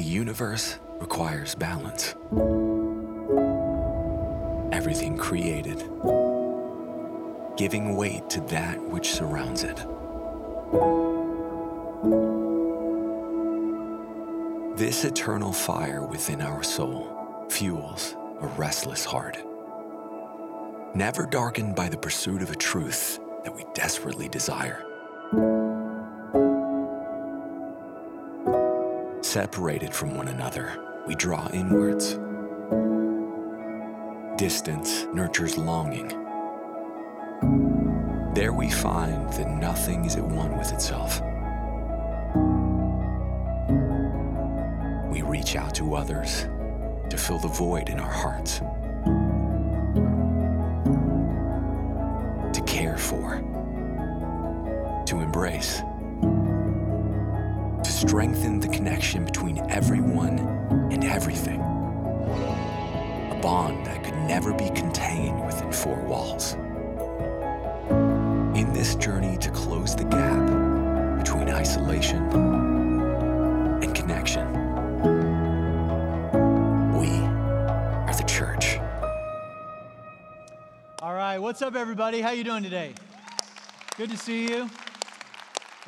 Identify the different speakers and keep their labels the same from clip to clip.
Speaker 1: The universe requires balance. Everything created, giving weight to that which surrounds it. This eternal fire within our soul fuels a restless heart, never darkened by the pursuit of a truth that we desperately desire. Separated from one another, we draw inwards. Distance nurtures longing. There we find that nothing is at one with itself. We reach out to others to fill the void in our hearts, to care for, to embrace strengthen the connection between everyone and everything. A bond that could never be contained within four walls. In this journey to close the gap between isolation and connection, we are the church.
Speaker 2: All right, what's up, everybody? How you doing today? Good to see you.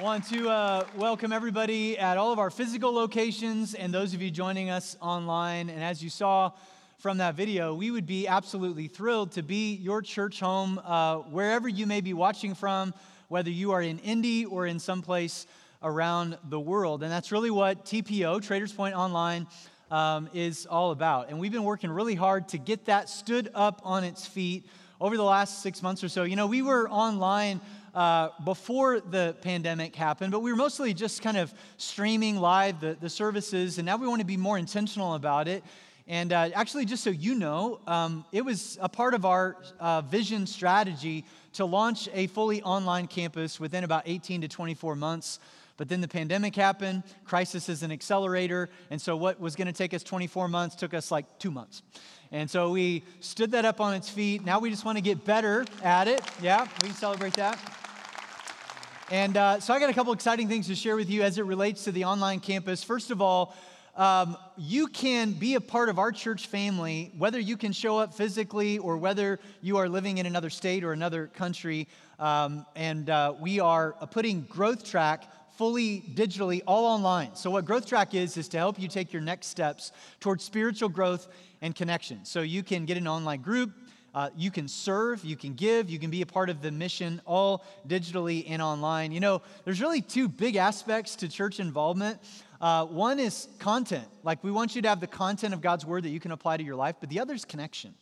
Speaker 2: Want to uh, welcome everybody at all of our physical locations and those of you joining us online. And as you saw from that video, we would be absolutely thrilled to be your church home uh, wherever you may be watching from, whether you are in Indy or in some place around the world. And that's really what TPO, Traders Point Online, um, is all about. And we've been working really hard to get that stood up on its feet over the last six months or so. You know, we were online uh, before the pandemic happened, but we were mostly just kind of streaming live the, the services, and now we want to be more intentional about it. And uh, actually, just so you know, um, it was a part of our uh, vision strategy to launch a fully online campus within about 18 to 24 months. But then the pandemic happened, crisis is an accelerator, and so what was going to take us 24 months took us like two months. And so we stood that up on its feet. Now we just want to get better at it. Yeah, we celebrate that. And uh, so I got a couple exciting things to share with you as it relates to the online campus. First of all, um, you can be a part of our church family, whether you can show up physically or whether you are living in another state or another country. Um, and uh, we are putting Growth Track fully digitally, all online. So, what Growth Track is, is to help you take your next steps towards spiritual growth and connection. So, you can get an online group, uh, you can serve, you can give, you can be a part of the mission, all digitally and online. You know, there's really two big aspects to church involvement. Uh, one is content, like we want you to have the content of God's word that you can apply to your life, but the other is connection.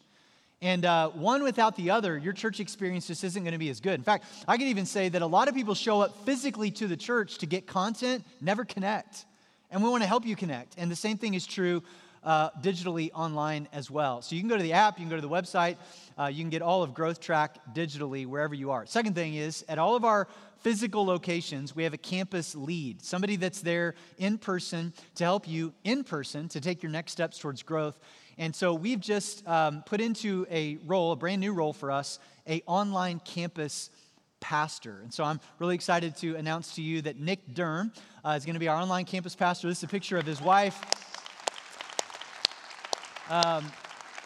Speaker 2: And uh, one without the other, your church experience just isn't going to be as good. In fact, I could even say that a lot of people show up physically to the church to get content, never connect. And we want to help you connect. And the same thing is true uh, digitally online as well. So you can go to the app, you can go to the website, uh, you can get all of Growth Track digitally wherever you are. Second thing is, at all of our physical locations, we have a campus lead, somebody that's there in person to help you in person to take your next steps towards growth. And so we've just um, put into a role, a brand new role for us, a online campus pastor. And so I'm really excited to announce to you that Nick Durham uh, is going to be our online campus pastor. This is a picture of his wife. Um,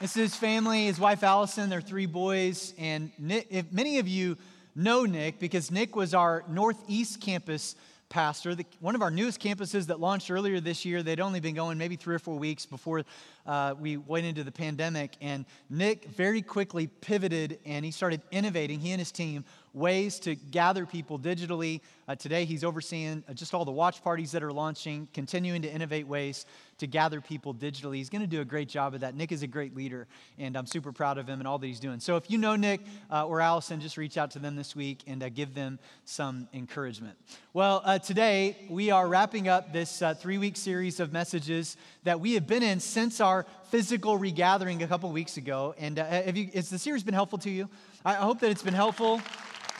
Speaker 2: this is his family, his wife Allison, their three boys. And Nick, if many of you know Nick, because Nick was our Northeast campus pastor, the, one of our newest campuses that launched earlier this year. They'd only been going maybe three or four weeks before uh, we went into the pandemic. And Nick very quickly pivoted and he started innovating, he and his team, ways to gather people digitally. Uh, today, he's overseeing uh, just all the watch parties that are launching, continuing to innovate ways to gather people digitally. He's going to do a great job of that. Nick is a great leader, and I'm super proud of him and all that he's doing. So if you know Nick uh, or Allison, just reach out to them this week and uh, give them some encouragement. Well, uh, today we are wrapping up this uh, three week series of messages that we have been in since our physical regathering a couple weeks ago. And uh, you, has the series been helpful to you? I hope that it's been helpful.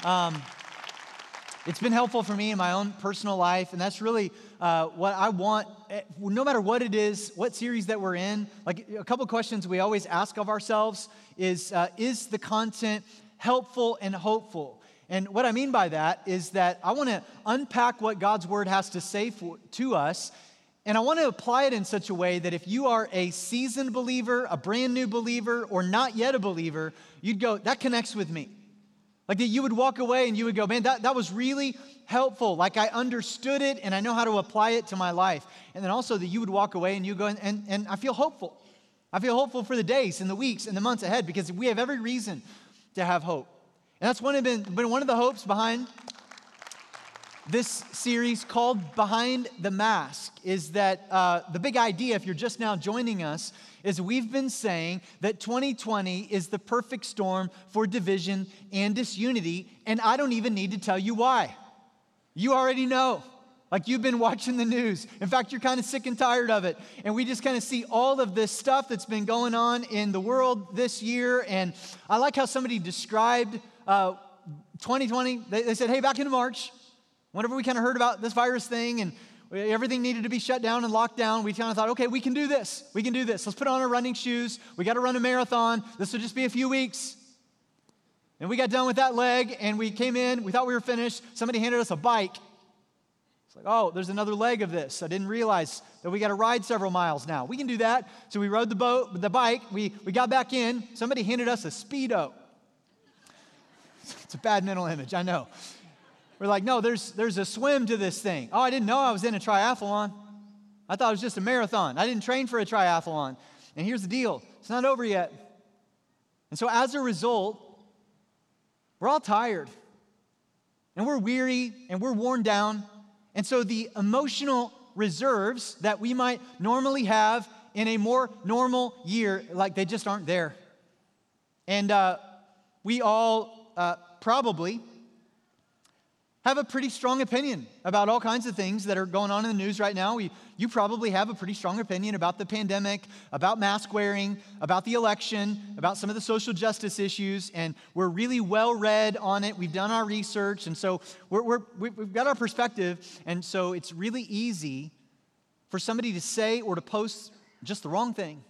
Speaker 2: Um, it's been helpful for me in my own personal life, and that's really uh, what I want. Eh, no matter what it is, what series that we're in, like a couple questions we always ask of ourselves is uh, Is the content helpful and hopeful? And what I mean by that is that I want to unpack what God's word has to say for, to us And I want to apply it in such a way that if you are a seasoned believer, a brand new believer, or not yet a believer, you'd go, that connects with me. Like that you would walk away and you would go, man, that, that was really helpful. Like I understood it and I know how to apply it to my life. And then also that you would walk away and you go, and, and, I feel hopeful. I feel hopeful for the days and the weeks and the months ahead because we have every reason to have hope. And that's one of, been, been one of the hopes behind this series called Behind the Mask is that uh, the big idea, if you're just now joining us, is we've been saying that 2020 is the perfect storm for division and disunity, and I don't even need to tell you why. You already know. Like you've been watching the news. In fact, you're kind of sick and tired of it. And we just kind of see all of this stuff that's been going on in the world this year. And I like how somebody described uh, 2020. They, they said, hey, back in March, Whenever we kind of heard about this virus thing and everything needed to be shut down and locked down, we kind of thought, okay, we can do this. We can do this. Let's put on our running shoes. We got to run a marathon. This will just be a few weeks. And we got done with that leg and we came in. We thought we were finished. Somebody handed us a bike. It's like, oh, there's another leg of this. I didn't realize that we got to ride several miles now. We can do that. So we rode the boat, the bike. We, we got back in. Somebody handed us a Speedo. It's a bad mental image, I know. We're like, no, there's, there's a swim to this thing. Oh, I didn't know I was in a triathlon. I thought it was just a marathon. I didn't train for a triathlon. And here's the deal it's not over yet. And so, as a result, we're all tired and we're weary and we're worn down. And so, the emotional reserves that we might normally have in a more normal year, like they just aren't there. And uh, we all uh, probably have a pretty strong opinion about all kinds of things that are going on in the news right now. We, you probably have a pretty strong opinion about the pandemic, about mask wearing, about the election, about some of the social justice issues, and we're really well read on it. We've done our research, and so we're, we're, we've got our perspective, and so it's really easy for somebody to say or to post just the wrong thing.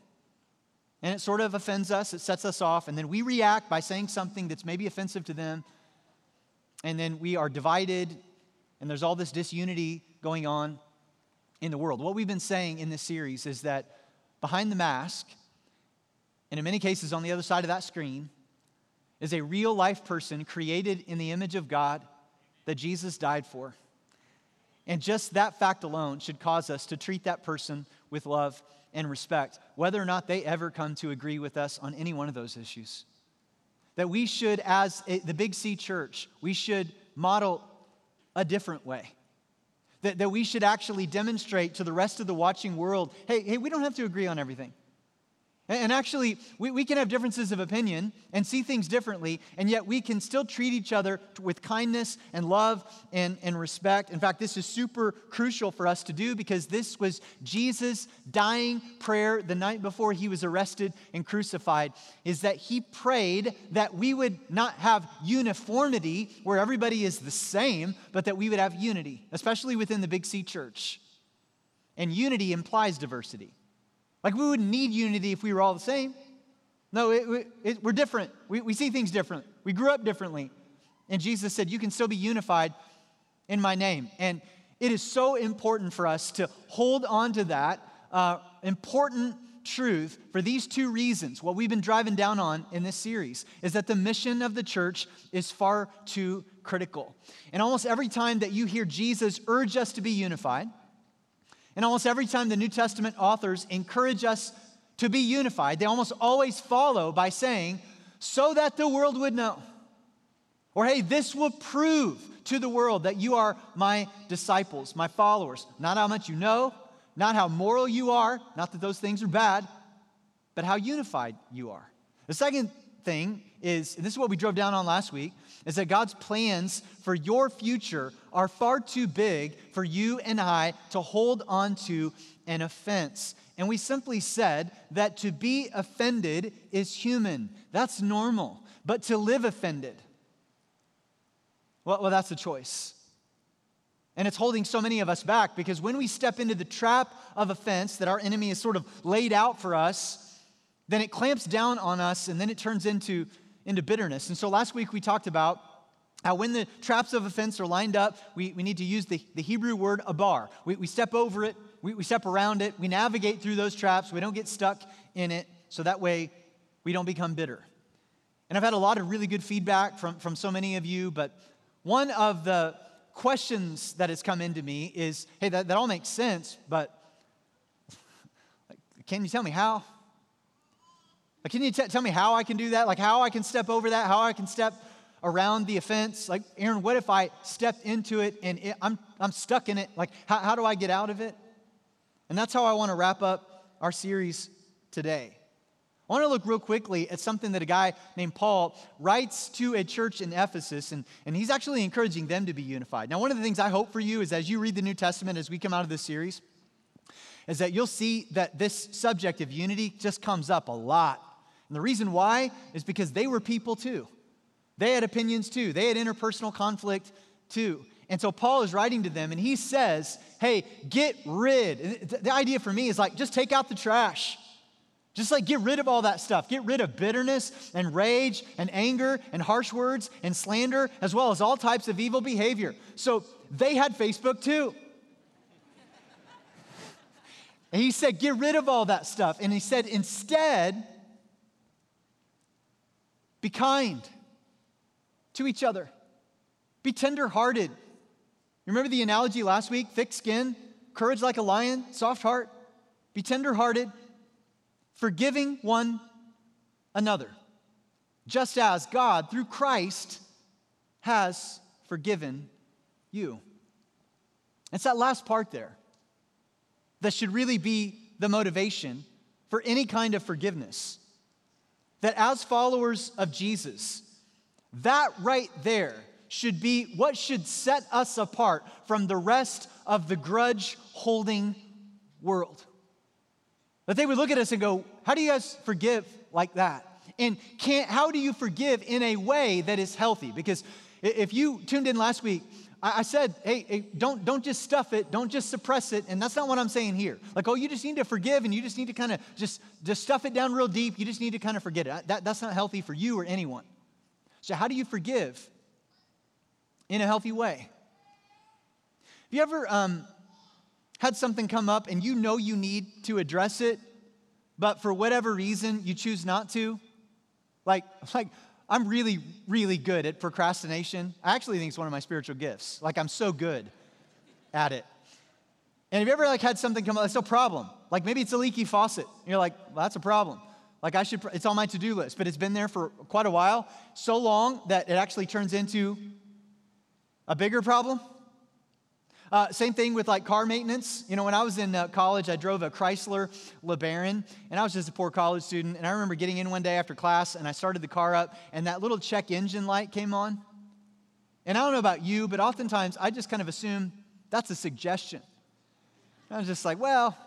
Speaker 2: And it sort of offends us, it sets us off, and then we react by saying something that's maybe offensive to them and then we are divided, and there's all this disunity going on in the world. What we've been saying in this series is that behind the mask, and in many cases on the other side of that screen, is a real life person created in the image of God that Jesus died for. And just that fact alone should cause us to treat that person with love and respect, whether or not they ever come to agree with us on any one of those issues that we should, as a, the Big C church, we should model a different way. That, that we should actually demonstrate to the rest of the watching world hey, hey, we don't have to agree on everything. And actually, we, we can have differences of opinion and see things differently, and yet we can still treat each other with kindness and love and, and respect. In fact, this is super crucial for us to do because this was Jesus' dying prayer the night before he was arrested and crucified, is that he prayed that we would not have uniformity where everybody is the same, but that we would have unity, especially within the Big C church. And unity implies diversity. Like we wouldn't need unity if we were all the same. No, it, it, we're different. We, we see things different. We grew up differently. And Jesus said, You can still be unified in my name. And it is so important for us to hold on to that uh, important truth for these two reasons. What we've been driving down on in this series is that the mission of the church is far too critical. And almost every time that you hear Jesus urge us to be unified, and almost every time the New Testament authors encourage us to be unified, they almost always follow by saying, so that the world would know. Or, hey, this will prove to the world that you are my disciples, my followers. Not how much you know, not how moral you are, not that those things are bad, but how unified you are. The second thing is, and this is what we drove down on last week, is that God's plans for your future are far too big for you and I to hold on to an offense. And we simply said that to be offended is human, that's normal. But to live offended, well, well that's a choice. And it's holding so many of us back because when we step into the trap of offense that our enemy has sort of laid out for us, then it clamps down on us and then it turns into, into bitterness. And so last week we talked about Now, when the traps of offense are lined up, we, we need to use the, the Hebrew word abar. We, we step over it, we, we step around it, we navigate through those traps, we don't get stuck in it, so that way we don't become bitter. And I've had a lot of really good feedback from, from so many of you, but one of the questions that has come into me is hey, that, that all makes sense, but can you tell me how? Like, can you t- tell me how I can do that? Like, how I can step over that? How I can step around the offense? Like, Aaron, what if I stepped into it and it, I'm, I'm stuck in it? Like, how, how do I get out of it? And that's how I want to wrap up our series today. I want to look real quickly at something that a guy named Paul writes to a church in Ephesus, and, and he's actually encouraging them to be unified. Now, one of the things I hope for you is as you read the New Testament, as we come out of this series, is that you'll see that this subject of unity just comes up a lot. And the reason why is because they were people too. They had opinions too, they had interpersonal conflict too. And so Paul is writing to them and he says, Hey, get rid. The idea for me is like, just take out the trash. Just like get rid of all that stuff. Get rid of bitterness and rage and anger and harsh words and slander, as well as all types of evil behavior. So they had Facebook too. And he said, get rid of all that stuff. And he said, instead, be kind to each other, be tenderhearted. Remember the analogy last week? Thick skin, courage like a lion, soft heart. Be tenderhearted, forgiving one another, just as God, through Christ, has forgiven you. It's that last part there that should really be the motivation for any kind of forgiveness. That as followers of Jesus, that right there should be what should set us apart from the rest of the grudge holding world. That they would look at us and go, How do you guys forgive like that? And can't, how do you forgive in a way that is healthy? Because if you tuned in last week, I, said, hey, hey, don't, don't just stuff it, don't just suppress it. And that's not what I'm saying here. Like, oh, you just need to forgive and you just need to kind of just, just stuff it down real deep. You just need to kind of forget it. That, that's not healthy for you or anyone. So, how do you forgive in a healthy way? Have you ever um, had something come up and you know you need to address it, but for whatever reason you choose not to? Like, like I'm really, really good at procrastination. I actually think it's one of my spiritual gifts. Like I'm so good at it. And have you ever like had something come up? That's a problem. Like maybe it's a leaky faucet. you're like, well, that's a problem. Like I should, it's on my to-do list, but it's been there for quite a while, so long that it actually turns into a bigger problem. Uh, same thing with like car maintenance. You know, when I was in uh, college, I drove a Chrysler LeBaron, and I was just a poor college student. And I remember getting in one day after class, and I started the car up, and that little check engine light came on. And I don't know about you, but oftentimes I just kind of assume that's a suggestion. I was just like, well,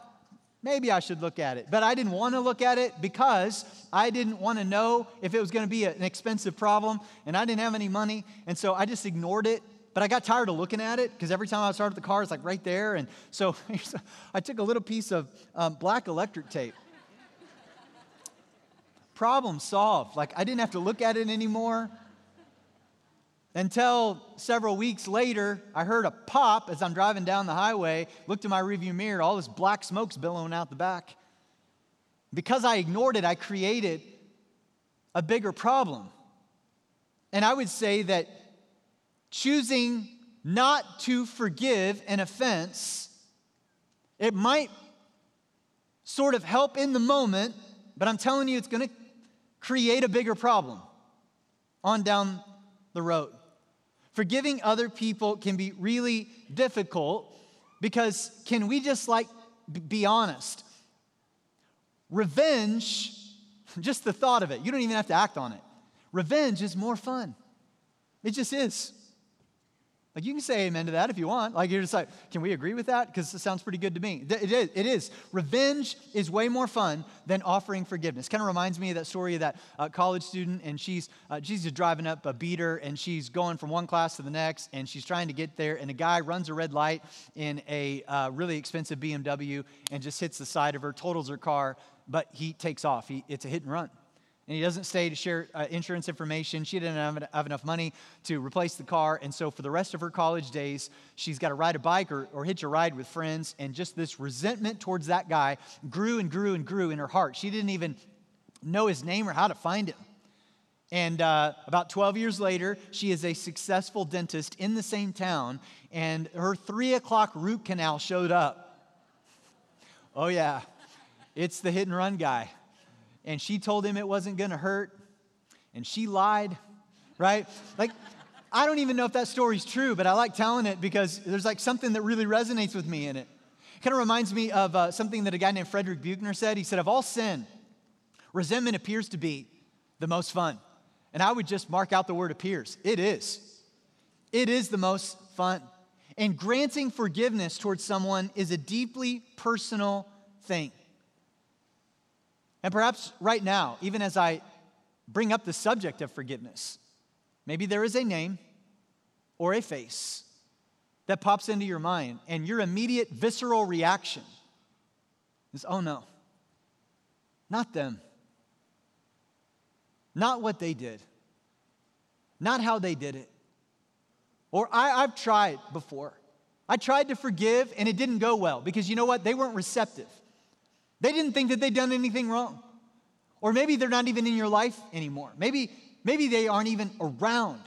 Speaker 2: maybe I should look at it. But I didn't want to look at it because I didn't want to know if it was going to be an expensive problem, and I didn't have any money. And so I just ignored it but I got tired of looking at it because every time I started the car, it's like right there. And so I took a little piece of um, black electric tape. Problem solved. Like I didn't have to look at it anymore. Until several weeks later, I heard a pop as I'm driving down the highway, looked in my rearview mirror, all this black smoke's billowing out the back. Because I ignored it, I created a bigger problem. And I would say that choosing not to forgive an offense, it might sort of help in the moment, but I'm telling you, it's going to create a bigger problem on down the road. Forgiving other people can be really difficult because can we just like be honest? Revenge, just the thought of it, you don't even have to act on it. Revenge is more fun. It just is. Like you can say amen to that if you want. Like you're just like, can we agree with that? Because it sounds pretty good to me. It is. It is. Revenge is way more fun than offering forgiveness. Kind of reminds me of that story of that uh, college student, and she's uh, she's just driving up a beater, and she's going from one class to the next, and she's trying to get there, and a guy runs a red light in a uh, really expensive BMW and just hits the side of her, totals her car, but he takes off. He, it's a hit and run. And he doesn't stay to share uh, insurance information. She didn't have, have, enough money to replace the car. And so, for the rest of her college days, she's got to ride a bike or, or hitch a ride with friends. And just this resentment towards that guy grew and grew and grew in her heart. She didn't even know his name or how to find him. And uh, about 12 years later, she is a successful dentist in the same town, and her three o'clock root canal showed up. Oh, yeah, it's the hit and run guy and she told him it wasn't going to hurt, and she lied, right? Like, I don't even know if that story's true, but I like telling it because there's like something that really resonates with me in it. It kind of reminds me of uh, something that a guy named Frederick Buechner said. He said, Of all sin, resentment appears to be the most fun. And I would just mark out the word appears. It is. It is the most fun. And granting forgiveness towards someone is a deeply personal thing. And perhaps right now, even as I bring up the subject of forgiveness, maybe there is a name or a face that pops into your mind, and your immediate visceral reaction is, oh no, not them, not what they did, not how they did it. Or I, have tried before. I tried to forgive and it didn't go well because you know what? They weren't receptive. They didn't think that they'd done anything wrong. Or maybe they're not even in your life anymore. Maybe, maybe they aren't even around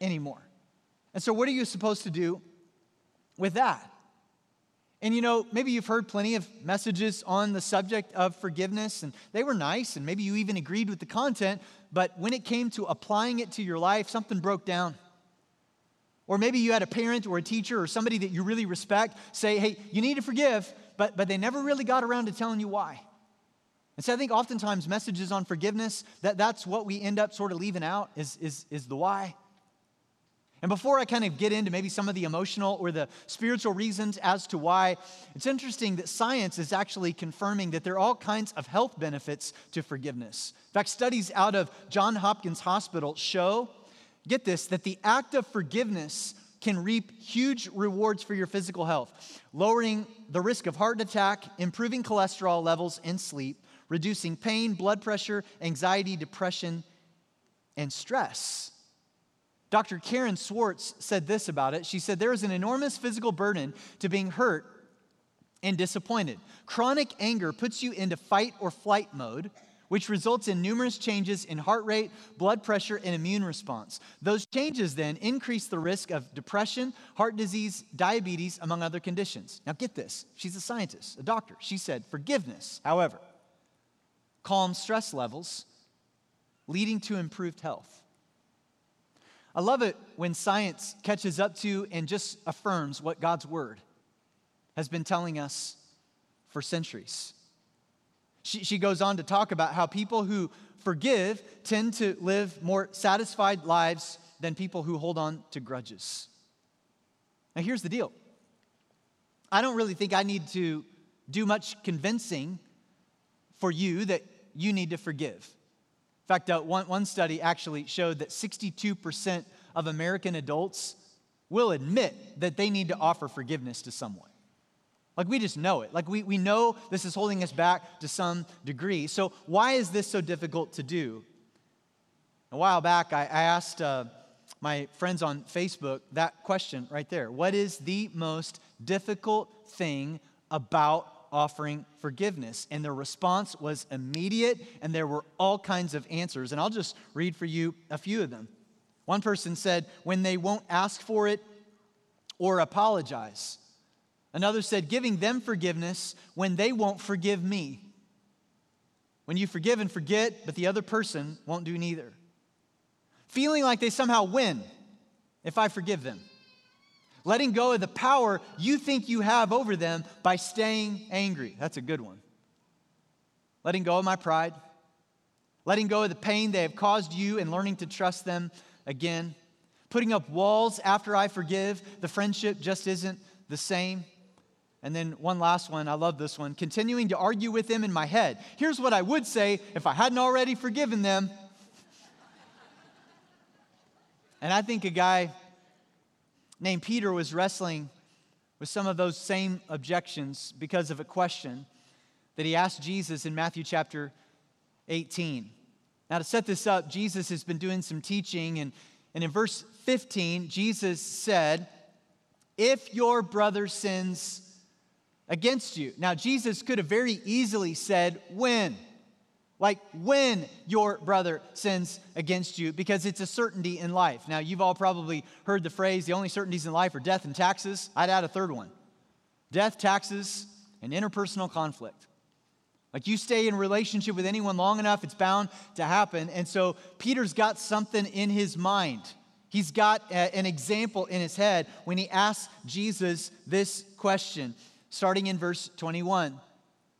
Speaker 2: anymore. And so, what are you supposed to do with that? And you know, maybe you've heard plenty of messages on the subject of forgiveness, and they were nice, and maybe you even agreed with the content, but when it came to applying it to your life, something broke down. Or maybe you had a parent or a teacher or somebody that you really respect say, hey, you need to forgive, but, but they never really got around to telling you why. And so I think oftentimes messages on forgiveness, that, that's what we end up sort of leaving out is, is, is the why. And before I kind of get into maybe some of the emotional or the spiritual reasons as to why, it's interesting that science is actually confirming that there are all kinds of health benefits to forgiveness. In fact, studies out of John Hopkins Hospital show, get this, that the act of forgiveness can reap huge rewards for your physical health, lowering the risk of heart attack, improving cholesterol levels and sleep, reducing pain, blood pressure, anxiety, depression, and stress. Dr. Karen Swartz said this about it. She said, There is an enormous physical burden to being hurt and disappointed. Chronic anger puts you into fight or flight mode which results in numerous changes in heart rate, blood pressure, and immune response. Those changes then increase the risk of depression, heart disease, diabetes, among other conditions. Now, get this she's a scientist, a doctor. She said, forgiveness, however, calms stress levels, leading to improved health. I love it when science catches up to and just affirms what God's word has been telling us for centuries. She, she goes on to talk about how people who forgive tend to live more satisfied lives than people who hold on to grudges. Now, here's the deal I don't really think I need to do much convincing for you that you need to forgive. In fact, uh, one, one study actually showed that 62% of American adults will admit that they need to offer forgiveness to someone. Like we just know it. Like we, we know this is holding us back to some degree. So, why is this so difficult to do? A while back, I, I asked uh, my friends on Facebook that question right there What is the most difficult thing about offering forgiveness? And their response was immediate, and there were all kinds of answers. And I'll just read for you a few of them. One person said, When they won't ask for it or apologize. Another said, giving them forgiveness when they won't forgive me. When you forgive and forget, but the other person won't do neither. Feeling like they somehow win if I forgive them. Letting go of the power you think you have over them by staying angry. That's a good one. Letting go of my pride. Letting go of the pain they have caused you and learning to trust them again. Putting up walls after I forgive. The friendship just isn't the same. And then one last one, I love this one. Continuing to argue with them in my head. Here's what I would say if I hadn't already forgiven them. and I think a guy named Peter was wrestling with some of those same objections because of a question that he asked Jesus in Matthew chapter 18. Now, to set this up, Jesus has been doing some teaching, and, and in verse 15, Jesus said, If your brother sins against you. Now, Jesus could have very easily said, When? Like when your brother sins against you, because it's a certainty in life. Now, you've all probably heard the phrase the only certainties in life are death and taxes. I'd add a third one death, taxes, and interpersonal conflict. Like you stay in relationship with anyone long enough, it's bound to happen. And so Peter's got something in his mind. He's got a, an example in his head when he asks Jesus this question, starting in verse 21.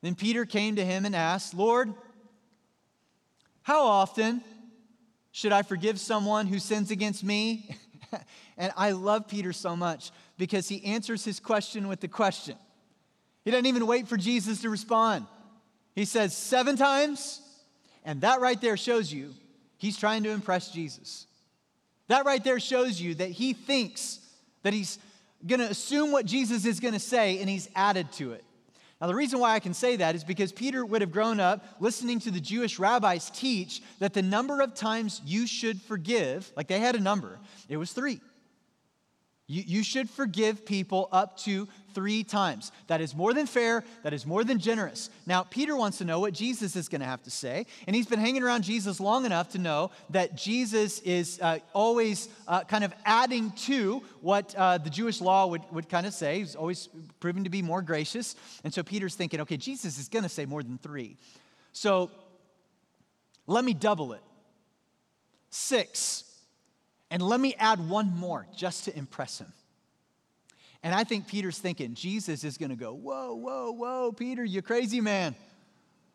Speaker 2: Then Peter came to him and asked, Lord, how often should I forgive someone who sins against me? and I love Peter so much because he answers his question with the question. He doesn't even wait for Jesus to respond. He says seven times, and that right there shows you he's trying to impress Jesus. That right there shows you that he thinks that he's going to assume what Jesus is going to say and he's added to it. Now, the reason why I can say that is because Peter would have grown up listening to the Jewish rabbis teach that the number of times you should forgive, like they had a number, it was three. You, you should forgive people up to three times. That is more than fair. That is more than generous. Now, Peter wants to know what Jesus is going to have to say. And he's been hanging around Jesus long enough to know that Jesus is uh, always uh, kind of adding to what uh, the Jewish law would, would kind of say. He's always proven to be more gracious. And so Peter's thinking, okay, Jesus is going to say more than three. So let me double it six. And let me add one more just to impress him. And I think Peter's thinking, Jesus is going to go, Whoa, whoa, whoa, Peter, you crazy man.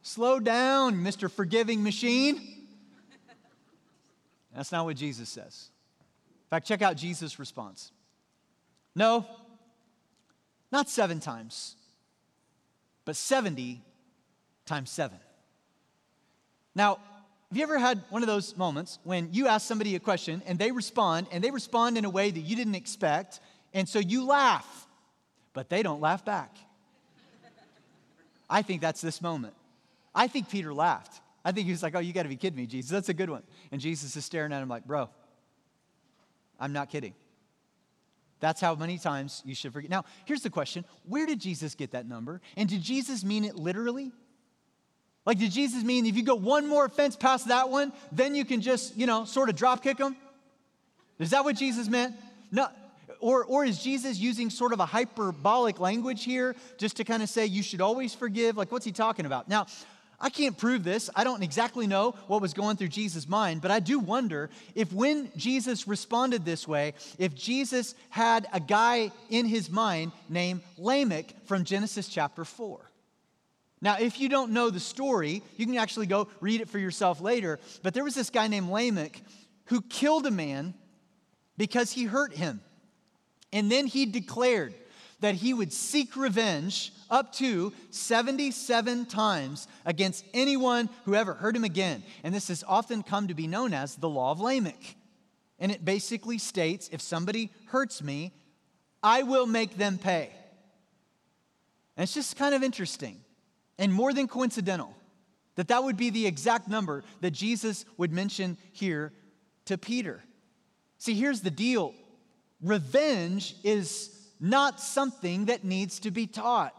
Speaker 2: Slow down, Mr. Forgiving Machine. That's not what Jesus says. In fact, check out Jesus' response. No, not seven times, but 70 times seven. Now, have you ever had one of those moments when you ask somebody a question and they respond and they respond in a way that you didn't expect, and so you laugh, but they don't laugh back? I think that's this moment. I think Peter laughed. I think he was like, Oh, you got to be kidding me, Jesus. That's a good one. And Jesus is staring at him like, Bro, I'm not kidding. That's how many times you should forget. Now, here's the question Where did Jesus get that number? And did Jesus mean it literally? Like, did Jesus mean if you go one more offense past that one, then you can just, you know, sort of drop kick them? Is that what Jesus meant? No. Or, or is Jesus using sort of a hyperbolic language here just to kind of say you should always forgive? Like, what's he talking about? Now, I can't prove this. I don't exactly know what was going through Jesus' mind, but I do wonder if when Jesus responded this way, if Jesus had a guy in his mind named Lamech from Genesis chapter 4. Now, if you don't know the story, you can actually go read it for yourself later. But there was this guy named Lamech who killed a man because he hurt him. And then he declared that he would seek revenge up to 77 times against anyone who ever hurt him again. And this has often come to be known as the law of Lamech. And it basically states if somebody hurts me, I will make them pay. And it's just kind of interesting and more than coincidental that that would be the exact number that Jesus would mention here to Peter. See, here's the deal revenge is not something that needs to be taught.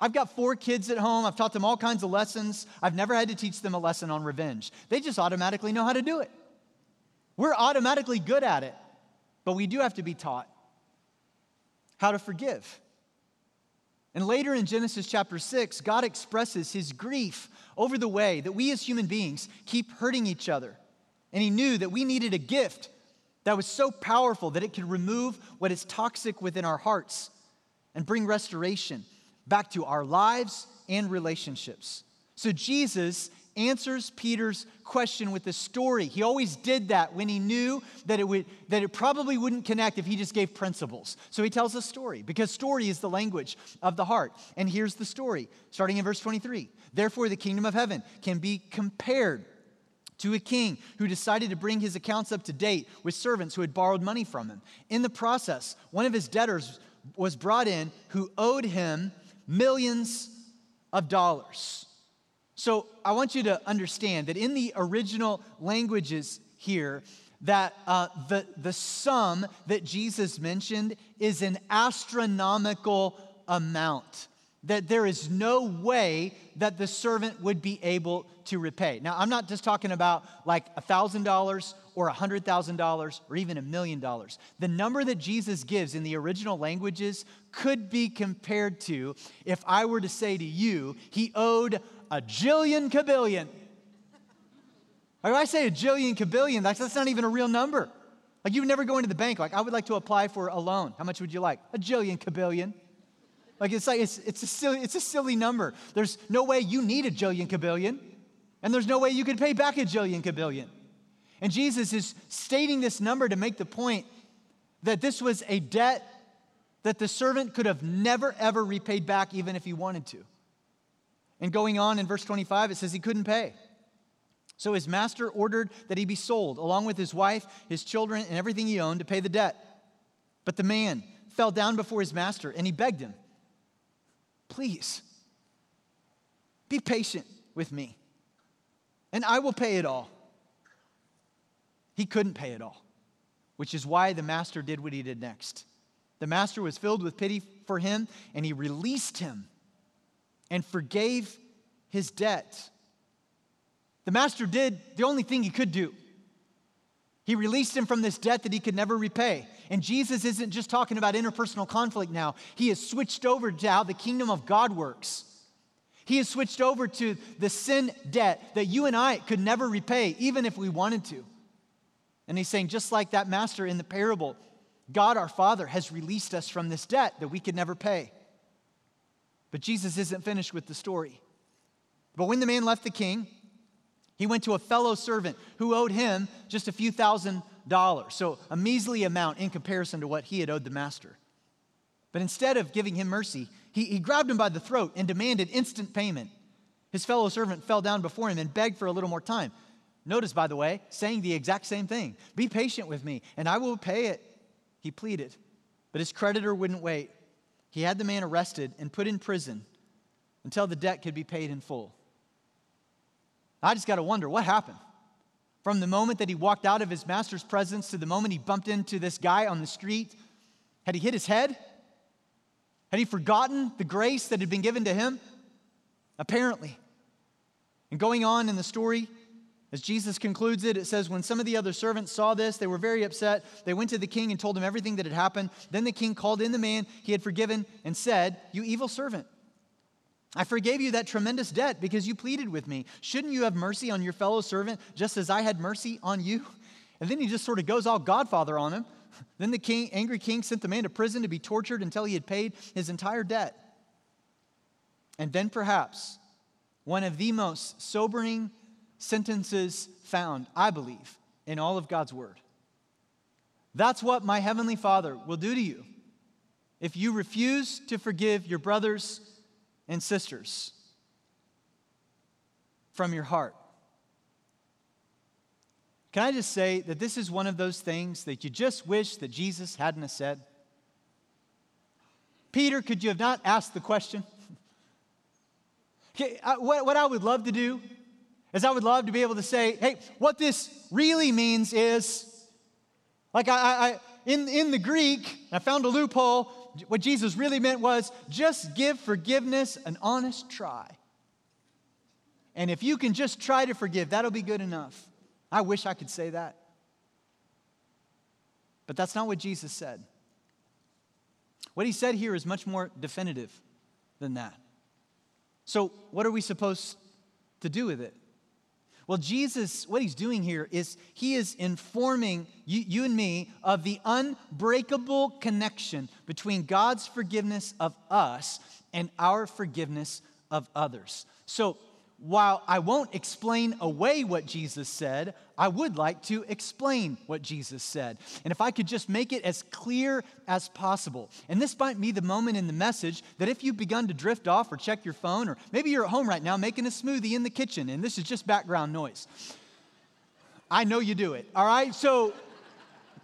Speaker 2: I've got four kids at home. I've taught them all kinds of lessons. I've never had to teach them a lesson on revenge. They just automatically know how to do it. We're automatically good at it, but we do have to be taught how to forgive. And later in Genesis chapter 6, God expresses his grief over the way that we as human beings keep hurting each other. And he knew that we needed a gift that was so powerful that it could remove what is toxic within our hearts and bring restoration back to our lives and relationships. So Jesus answers Peter's question with a story. He always did that when he knew that it, would, that it probably wouldn't connect if he just gave principles. So he tells a story because story is the language of the heart. And here's the story, starting in verse 23. Therefore, the kingdom of heaven can be compared to a king who decided to bring his accounts up to date with servants who had borrowed money from him. In the process, one of his debtors was brought in who owed him millions of dollars. So I want you to understand that in the original languages here, that uh, the, the sum that Jesus mentioned is an astronomical amount, that there is no way that the servant would be able to repay. Now, I'm not just talking about like $1,000 or $100,000 or even a million dollars. The number that Jesus gives in the original languages could be compared to if I were to say to you, he owed a jillion kabillion. Like I say a jillion kabillion, that's, that's not even a real number. Like you would never go into the bank, like, I would like to apply for a loan. How much would you like? A jillion kabillion. Like it's like it's, it's a silly it's a silly number. There's no way you need a jillion kabillion, and there's no way you could pay back a jillion kabillion. And Jesus is stating this number to make the point that this was a debt that the servant could have never ever repaid back even if he wanted to. And going on in verse 25, it says he couldn't pay. So his master ordered that he be sold, along with his wife, his children, and everything he owned, to pay the debt. But the man fell down before his master and he begged him, Please, be patient with me, and I will pay it all. He couldn't pay it all, which is why the master did what he did next. The master was filled with pity for him, and he released him and forgave his debt. The master did the only thing he could do. He released him from this debt that he could never repay. And Jesus isn't just talking about interpersonal conflict now, he has switched over to how the kingdom of God works. He has switched over to the sin debt that you and I could never repay, even if we wanted to. And he's saying, just like that master in the parable, God our Father has released us from this debt that we could never pay. But Jesus isn't finished with the story. But when the man left the king, he went to a fellow servant who owed him just a few thousand dollars, so a measly amount in comparison to what he had owed the master. But instead of giving him mercy, he, he grabbed him by the throat and demanded instant payment. His fellow servant fell down before him and begged for a little more time. Notice, by the way, saying the exact same thing Be patient with me, and I will pay it. He pleaded, but his creditor wouldn't wait he had the man arrested and put in prison until the debt could be paid in full. I just got to wonder what happened? From the moment that he walked out of his master's presence to the moment he bumped into this guy on the street, had he hit his head? Had he forgotten the grace that had been given to him? Apparently. And going on in the story, as Jesus concludes it, it says, When some of the other servants saw this, they were very upset. They went to the king and told him everything that had happened. Then the king called in the man he had forgiven and said, You evil servant, I forgave you that tremendous debt because you pleaded with me. Shouldn't you have mercy on your fellow servant just as I had mercy on you? And then he just sort of goes all Godfather on him. Then the king, angry king sent the man to prison to be tortured until he had paid his entire debt. And then perhaps one of the most sobering sentences found, I believe, in all of God's Word. That's what my Heavenly Father will do to you if you refuse to forgive your brothers and sisters from your heart. Can I just say that this is one of those things that you just wish that Jesus hadn't have said? Peter, could you have not asked the question? Uh, what I would love to do is I would love to be able to say, hey, what this really means is, like I, I in, in the Greek, I found a loophole. What Jesus really meant was just give forgiveness an honest try. And if you can just try to forgive, that'll be good enough. I wish I could say that. But that's not what Jesus said. What he said here is much more definitive than that. So, what are we supposed to do with it? Well, Jesus, what he's doing here is he is informing you, you, and me of the unbreakable connection between God's forgiveness of us and our forgiveness of others. So, while I won't explain away what Jesus said, I would like to explain what Jesus said. And if I could just make it as clear as possible. And this might be the moment in the message that if you've begun to drift off or check your phone, or maybe you're at home right now making a smoothie in the kitchen and this is just background noise. I know you do it, all right? So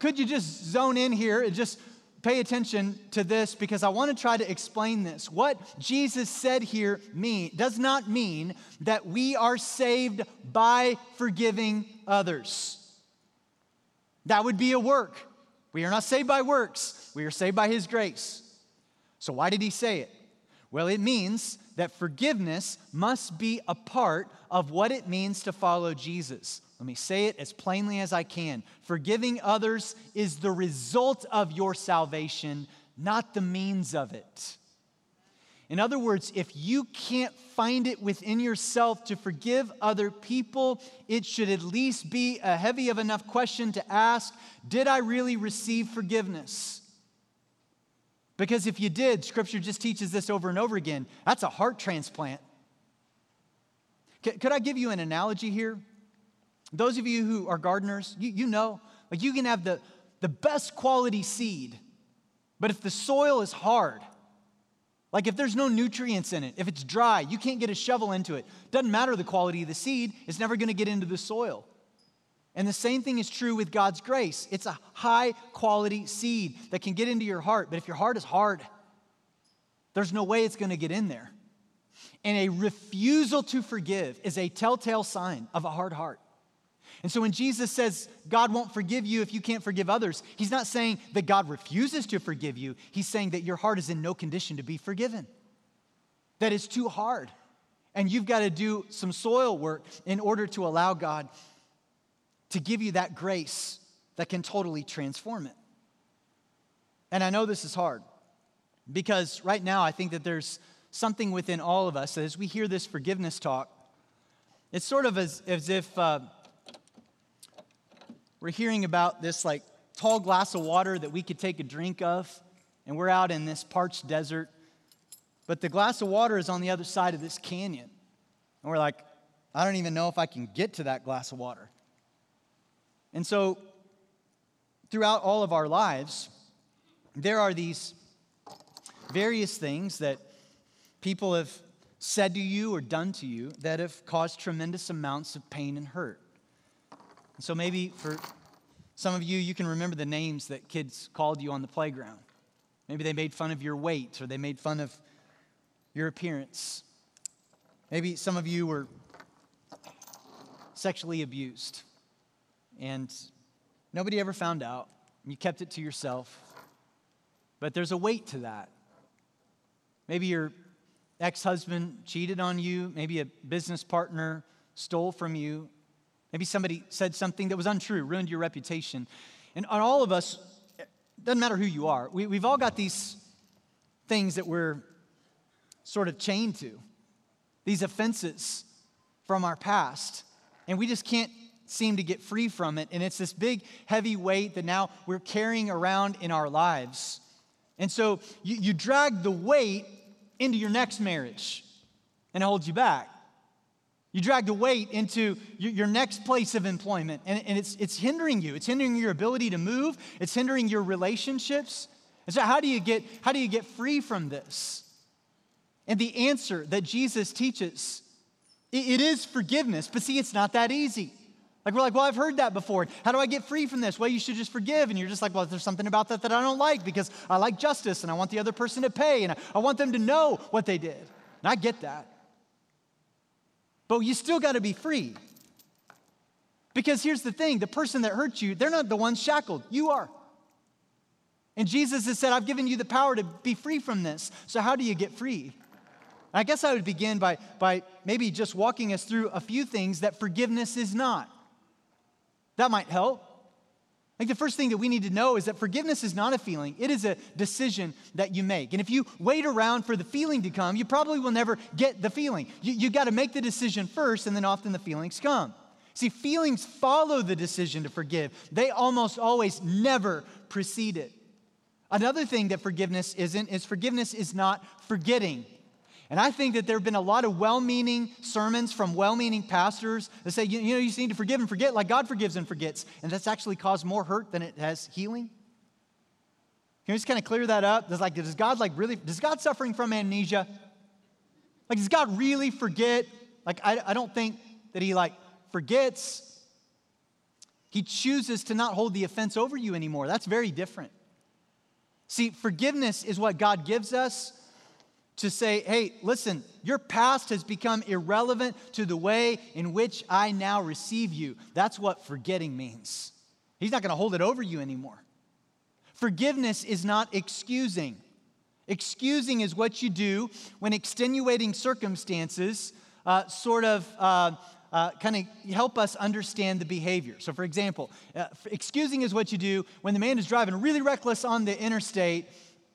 Speaker 2: could you just zone in here and just pay attention to this because I want to try to explain this. What Jesus said here mean, does not mean that we are saved by forgiving others. That would be a work. We are not saved by works, we are saved by His grace. So, why did He say it? Well, it means that forgiveness must be a part of what it means to follow Jesus. Let me say it as plainly as I can. Forgiving others is the result of your salvation, not the means of it. In other words, if you can't find it within yourself to forgive other people, it should at least be a heavy of enough question to ask Did I really receive forgiveness? Because if you did, Scripture just teaches this over and over again. That's a heart transplant. Could I give you an analogy here? Those of you who are gardeners, you, you know, like you can have the, the best quality seed, but if the soil is hard, like if there's no nutrients in it, if it's dry, you can't get a shovel into it. Doesn't matter the quality of the seed, it's never going to get into the soil. And the same thing is true with God's grace. It's a high quality seed that can get into your heart, but if your heart is hard, there's no way it's going to get in there. And a refusal to forgive is a telltale sign of a hard heart. And so when Jesus says God won't forgive you if you can't forgive others, he's not saying that God refuses to forgive you. He's saying that your heart is in no condition to be forgiven, that it's too hard. And you've got to do some soil work in order to allow God to give you that grace that can totally transform it. And I know this is hard because right now I think that there's something within all of us that as we hear this forgiveness talk, it's sort of as, as if uh, we're hearing about this like tall glass of water that we could take a drink of, and we're out in this parched desert. But the glass of water is on the other side of this canyon. And we're like, I don't even know if I can get to that glass of water. And so, throughout all of our lives, there are these various things that people have said to you or done to you that have caused tremendous amounts of pain and hurt. So maybe for some of you, you can remember the names that kids called you on the playground. Maybe they made fun of your weight or they made fun of your appearance. Maybe some of you were sexually abused and nobody ever found out. You kept it to yourself. But there's a weight to that. Maybe your ex husband cheated on you, maybe a business partner stole from you, Maybe somebody said something that was untrue, ruined your reputation. And on all of us, doesn't matter who you are, we, we've all got these things that we're sort of chained to, these offenses from our past. And we just can't seem to get free from it. And it's this big, heavy weight that now we're carrying around in our lives. And so you, you drag the weight into your next marriage and it holds you back. You drag the weight into your next place of employment, and, it's, it's hindering you. It's hindering your ability to move, it's hindering your relationships. And so, how do you get, how do you get free from this? And the answer that Jesus teaches it, is forgiveness, but see, it's not that easy. Like, we're like, well, I've heard that before. How do I get free from this? Well, you should just forgive. And you're just like, well, there's something about that that I don't like because I like justice and I want the other person to pay and I want them to know what they did. And I get that. But you still got to be free. Because here's the thing the person that hurt you, they're not the ones shackled, you are. And Jesus has said, I've given you the power to be free from this. So, how do you get free? I guess I would begin by, by maybe just walking us through a few things that forgiveness is not. That might help. Like the first thing that we need to know is that forgiveness is not a feeling, it is a decision that you make. And if you wait around for the feeling to come, you probably will never get the feeling. You, you got to make the decision first, and then often the feelings come. See, feelings follow the decision to forgive, they almost always never precede it. Another thing that forgiveness isn't is forgiveness is not forgetting. And I think that there have been a lot of well meaning sermons from well meaning pastors that say, you, you know, you just need to forgive and forget like God forgives and forgets. And that's actually caused more hurt than it has healing. Can we just kind of clear that up? Does, like, does God like really, does God suffering from amnesia? Like, does God really forget? Like, I, I don't think that he like forgets. He chooses to not hold the offense over you anymore. That's very different. See, forgiveness is what God gives us to say, hey, listen, your past has become irrelevant to the way in which I now receive you. That's what forgetting means. He's not going to hold it over you anymore. Forgiveness is not excusing. Excusing is what you do when extenuating circumstances uh, sort of uh, uh, kind of help us understand the behavior. So, for example, uh, excusing is what you do when the man is driving really reckless on the interstate,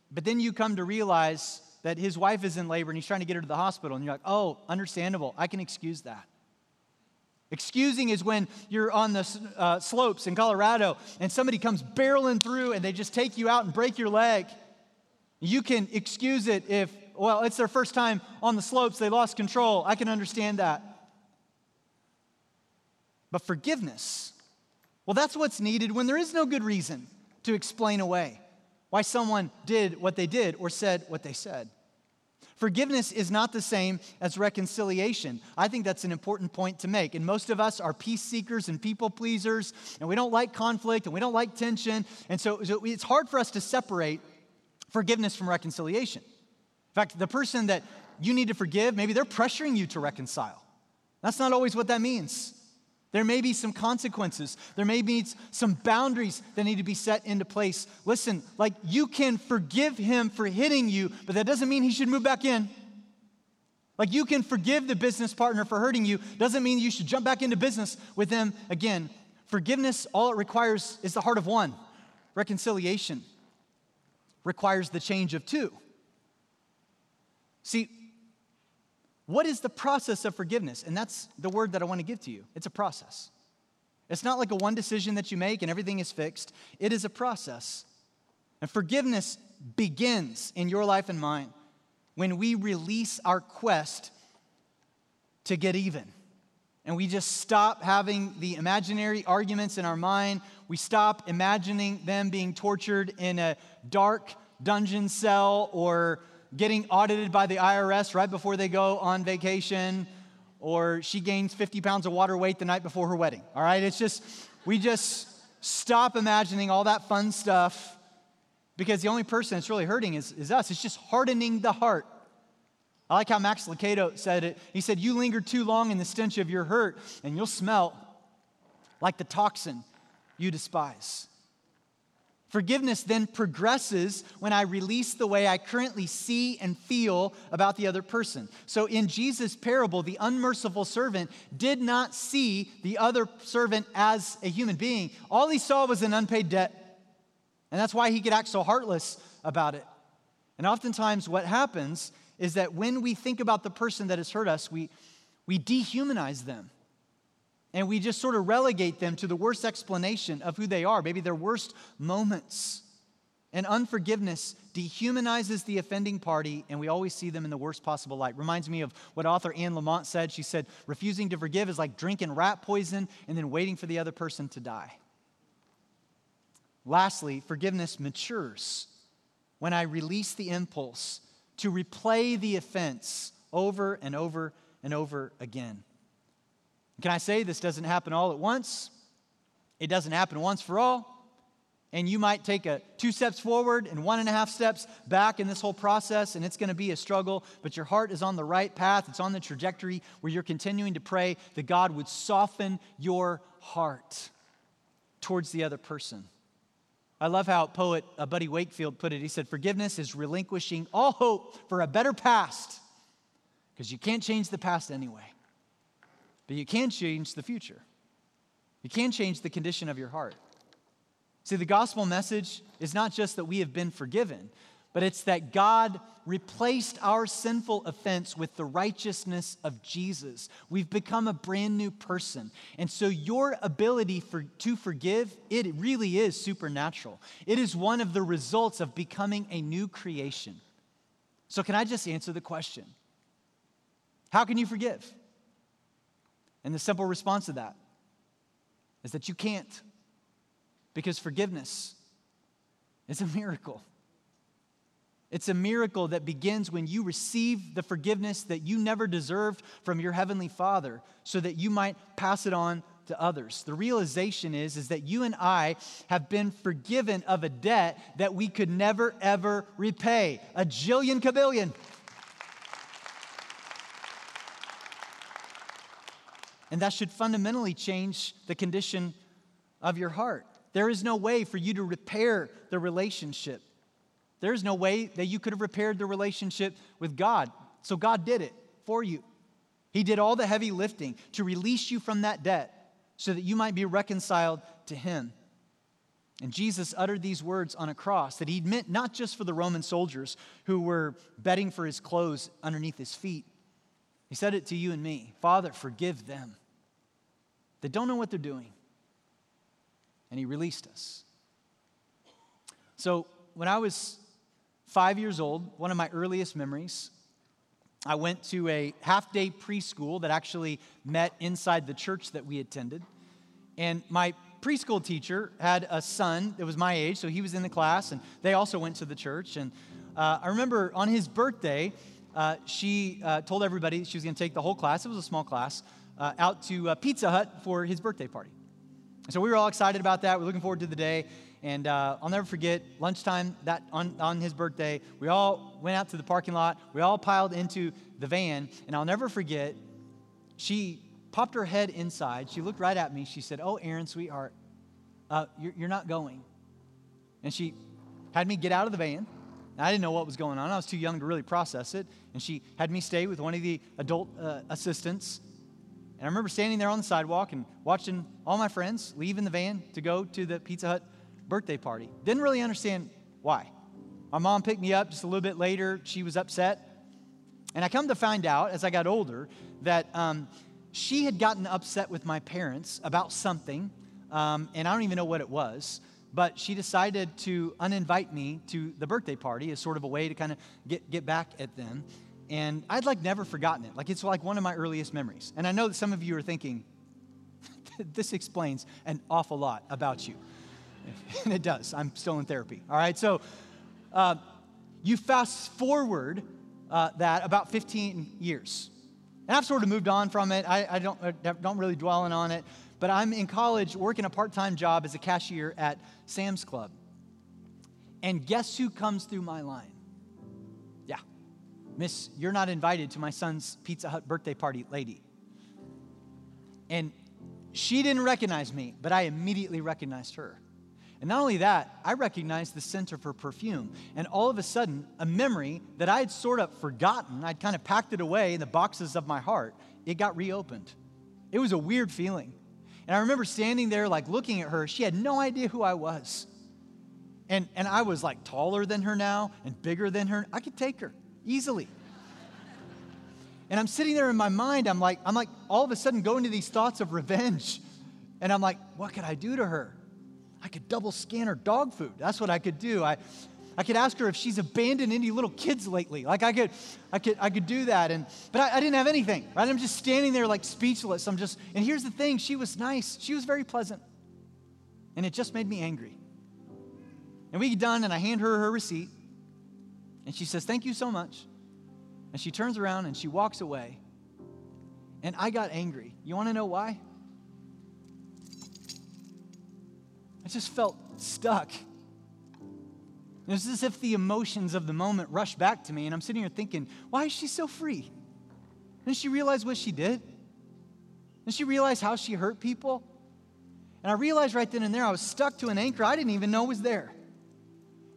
Speaker 2: but then you come to realize that his wife is in labor and he's trying to get her to the hospital, and you're like, oh, understandable. I can excuse that. Excusing is when you're on the uh, slopes in Colorado and somebody comes barreling through and they just take you out and break your leg. You can excuse it if, well, it's their first time on the slopes, they lost control. I can understand that. But forgiveness, well, that's what's needed when there is no good reason to explain away why someone did what they did or said what they said. Forgiveness is not the same as reconciliation. I think that's an important point to make. And most of us are peace seekers and people pleasers, and we don't like conflict and we don't like tension. And so, it's hard for us to separate forgiveness from reconciliation. In fact, the person that you need to forgive, maybe they're pressuring you to reconcile. That's not always what that means. There may be some consequences. There may be some boundaries that need to be set into place. Listen, like you can forgive him for hitting you, but that doesn't mean he should move back in. Like you can forgive the business partner for hurting you, doesn't mean you should jump back into business with them again. Forgiveness, all it requires is the heart of one. Reconciliation requires the change of two. See, what is the process of forgiveness? And that's the word that I want to give to you. It's a process. It's not like a one decision that you make and everything is fixed. It is a process. And forgiveness begins in your life and mine when we release our quest to get even. And we just stop having the imaginary arguments in our mind. We stop imagining them being tortured in a dark dungeon cell or getting audited by the IRS right before they go on vacation, or she gains 50 pounds of water weight the night before her wedding. All right? It's just, we just stop imagining all that fun stuff because the only person that's really hurting is, is us. It's just hardening the heart. I like how Max Lucado said it. He said, You linger too long in the stench of your hurt, and you'll smell like the toxin you despise. Forgiveness then progresses when I release the way I currently see and feel about the other person. So in Jesus' parable, the unmerciful servant did not see the other servant as a human being. All he saw was an unpaid debt. And that's why he could act so heartless about it. And oftentimes, what happens is that when we think about the person that has hurt us, we, we dehumanize them. And we just sort of relegate them to the worst explanation of who they are, maybe their worst moments. And unforgiveness dehumanizes the offending party, and we always see them in the worst possible light. Reminds me of what author Anne Lamott said. She said, Refusing to forgive is like drinking rat poison and then waiting for the other person to die. Lastly, forgiveness matures when I release the impulse to replay the offense over and over and over again. Can I say this doesn't happen all at once? It doesn't happen once for all. And you might take a two steps forward and one and a half steps back in this whole process, and it's going to be a struggle, but your heart is on the right path. It's on the trajectory where you're continuing to pray that God would soften your heart towards the other person. I love how poet uh, Buddy Wakefield put it. He said, Forgiveness is relinquishing all hope for a better past because you can't change the past anyway. But you can change the future. You can change the condition of your heart. See, the gospel message is not just that we have been forgiven, but it's that God replaced our sinful offense with the righteousness of Jesus. We've become a brand new person. And so your ability for, to forgive, it really is supernatural. It is one of the results of becoming a new creation. So, can I just answer the question? How can you forgive? And the simple response to that is that you can't, because forgiveness is a miracle. It's a miracle that begins when you receive the forgiveness that you never deserved from your Heavenly Father so that you might pass it on to others. The realization is, is that you and I have been forgiven of a debt that we could never, ever repay. A jillion kabillion. And that should fundamentally change the condition of your heart. There is no way for you to repair the relationship. There is no way that you could have repaired the relationship with God. So God did it for you. He did all the heavy lifting to release you from that debt so that you might be reconciled to Him. And Jesus uttered these words on a cross that he meant not just for the Roman soldiers who were betting for his clothes underneath his feet. He said it to you and me Father, forgive them. They don't know what they're doing. And he released us. So when I was five years old, one of my earliest memories, I went to a half day preschool that actually met inside the church that we attended. And my preschool teacher had a son that was my age, so he was in the class, and they also went to the church. And uh, I remember on his birthday, uh, she uh, told everybody she was going to take the whole class, it was a small class, uh, out to Pizza Hut for his birthday party. so we were all excited about that. We're looking forward to the day. And uh, I'll never forget lunchtime that on, on his birthday, we all went out to the parking lot. We all piled into the van. And I'll never forget, she popped her head inside. She looked right at me. She said, Oh, Aaron, sweetheart, uh, you're, you're not going. And she had me get out of the van. I didn't know what was going on. I was too young to really process it. And she had me stay with one of the adult uh, assistants. And I remember standing there on the sidewalk and watching all my friends leave in the van to go to the Pizza Hut birthday party. Didn't really understand why. My mom picked me up just a little bit later. She was upset. And I come to find out as I got older that um, she had gotten upset with my parents about something, um, and I don't even know what it was. But she decided to uninvite me to the birthday party as sort of a way to kind of get, get back at them. And I'd like never forgotten it. Like it's like one of my earliest memories. And I know that some of you are thinking, this explains an awful lot about you. and it does. I'm still in therapy. All right, so uh, you fast forward uh, that about 15 years. And I've sort of moved on from it. I, I don't, I don't really dwell on it. But I'm in college working a part time job as a cashier at Sam's Club. And guess who comes through my line? Miss, you're not invited to my son's Pizza Hut birthday party, lady. And she didn't recognize me, but I immediately recognized her. And not only that, I recognized the scent of her perfume. And all of a sudden, a memory that I had sort of forgotten, I'd kind of packed it away in the boxes of my heart, it got reopened. It was a weird feeling. And I remember standing there, like looking at her. She had no idea who I was. And, and I was like taller than her now and bigger than her. I could take her easily. And I'm sitting there in my mind, I'm like, I'm like all of a sudden going to these thoughts of revenge. And I'm like, what could I do to her? I could double scan her dog food. That's what I could do. I, I could ask her if she's abandoned any little kids lately. Like I could, I could, I could do that. And but I, I, didn't have anything. Right? I'm just standing there like speechless. I'm just. And here's the thing: she was nice. She was very pleasant, and it just made me angry. And we get done, and I hand her her receipt, and she says, "Thank you so much." And she turns around and she walks away. And I got angry. You want to know why? I just felt stuck. It was as if the emotions of the moment rushed back to me, and I'm sitting here thinking, why is she so free? Didn't she realize what she did? Didn't she realize how she hurt people? And I realized right then and there I was stuck to an anchor I didn't even know was there.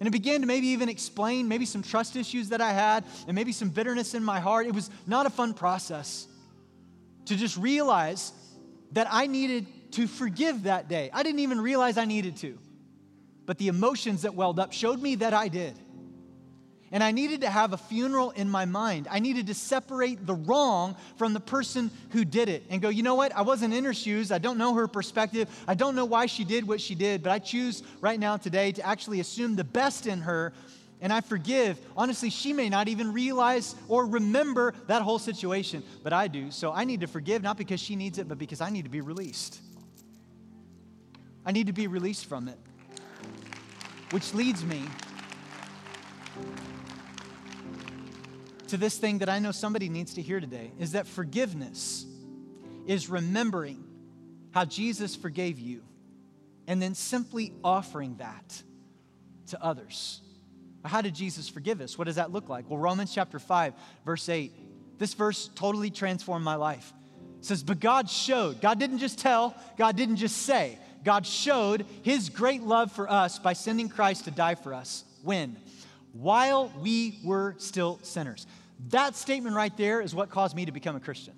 Speaker 2: And it began to maybe even explain maybe some trust issues that I had and maybe some bitterness in my heart. It was not a fun process to just realize that I needed to forgive that day. I didn't even realize I needed to. But the emotions that welled up showed me that I did. And I needed to have a funeral in my mind. I needed to separate the wrong from the person who did it and go, you know what? I wasn't in her shoes. I don't know her perspective. I don't know why she did what she did, but I choose right now today to actually assume the best in her and I forgive. Honestly, she may not even realize or remember that whole situation, but I do. So I need to forgive, not because she needs it, but because I need to be released. I need to be released from it. Which leads me to this thing that I know somebody needs to hear today is that forgiveness is remembering how Jesus forgave you, and then simply offering that to others. How did Jesus forgive us? What does that look like? Well, Romans chapter 5, verse 8. This verse totally transformed my life. It says, But God showed, God didn't just tell, God didn't just say. God showed his great love for us by sending Christ to die for us. When? While we were still sinners. That statement right there is what caused me to become a Christian.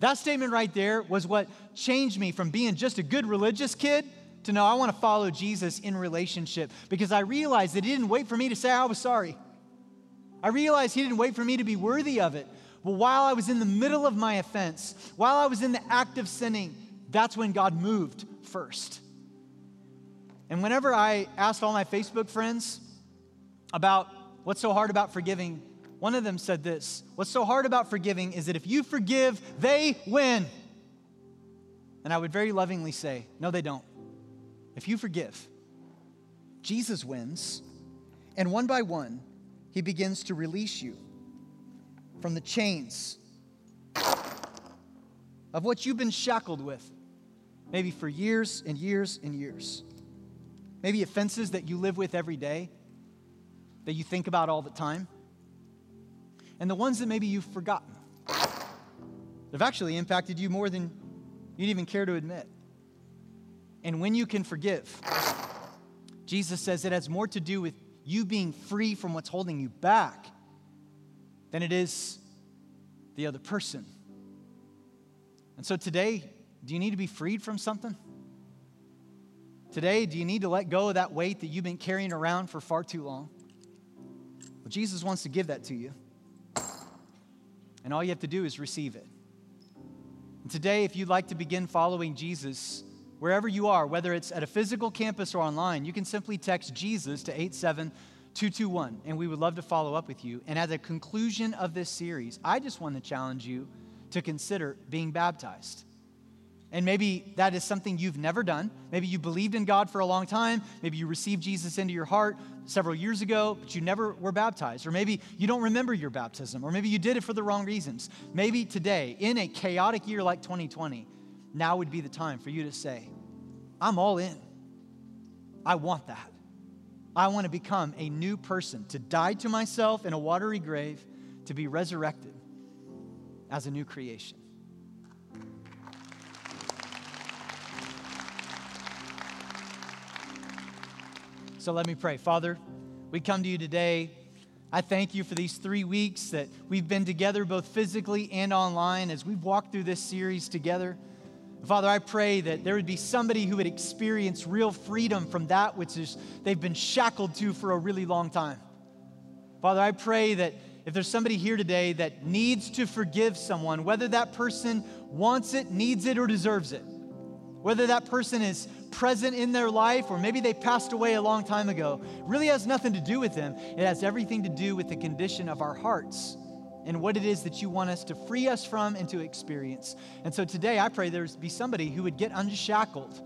Speaker 2: That statement right there was what changed me from being just a good religious kid to know I want to follow Jesus in relationship because I realized that He didn't wait for me to say I was sorry. I realized He didn't wait for me to be worthy of it. But while I was in the middle of my offense, while I was in the act of sinning, that's when God moved first. And whenever I asked all my Facebook friends about what's so hard about forgiving, one of them said this What's so hard about forgiving is that if you forgive, they win. And I would very lovingly say, No, they don't. If you forgive, Jesus wins, and one by one, he begins to release you from the chains of what you've been shackled with, maybe for years and years and years. Maybe offenses that you live with every day, that you think about all the time and the ones that maybe you've forgotten. They've actually impacted you more than you'd even care to admit. And when you can forgive, Jesus says it has more to do with you being free from what's holding you back than it is the other person. And so today, do you need to be freed from something? Today, do you need to let go of that weight that you've been carrying around for far too long? Well, Jesus wants to give that to you. And all you have to do is receive it. And today, if you'd like to begin following Jesus, wherever you are, whether it's at a physical campus or online, you can simply text Jesus to 87221, and we would love to follow up with you. And at the conclusion of this series, I just want to challenge you to consider being baptized. And maybe that is something you've never done. Maybe you believed in God for a long time. Maybe you received Jesus into your heart several years ago, but you never were baptized. Or maybe you don't remember your baptism. Or maybe you did it for the wrong reasons. Maybe today, in a chaotic year like 2020, now would be the time for you to say, I'm all in. I want that. I want to become a new person, to die to myself in a watery grave, to be resurrected as a new creation. So let me pray. Father, we come to you today. I thank you for these three weeks that we've been together, both physically and online, as we've walked through this series together. Father, I pray that there would be somebody who would experience real freedom from that which is they've been shackled to for a really long time. Father, I pray that if there's somebody here today that needs to forgive someone, whether that person wants it, needs it, or deserves it, whether that person is present in their life or maybe they passed away a long time ago, really has nothing to do with them. It has everything to do with the condition of our hearts and what it is that you want us to free us from and to experience. And so today, I pray there's be somebody who would get unshackled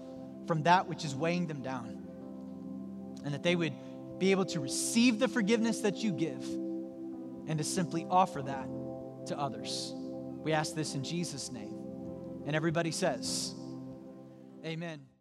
Speaker 2: from that which is weighing them down, and that they would be able to receive the forgiveness that you give and to simply offer that to others. We ask this in Jesus' name. And everybody says, Amen.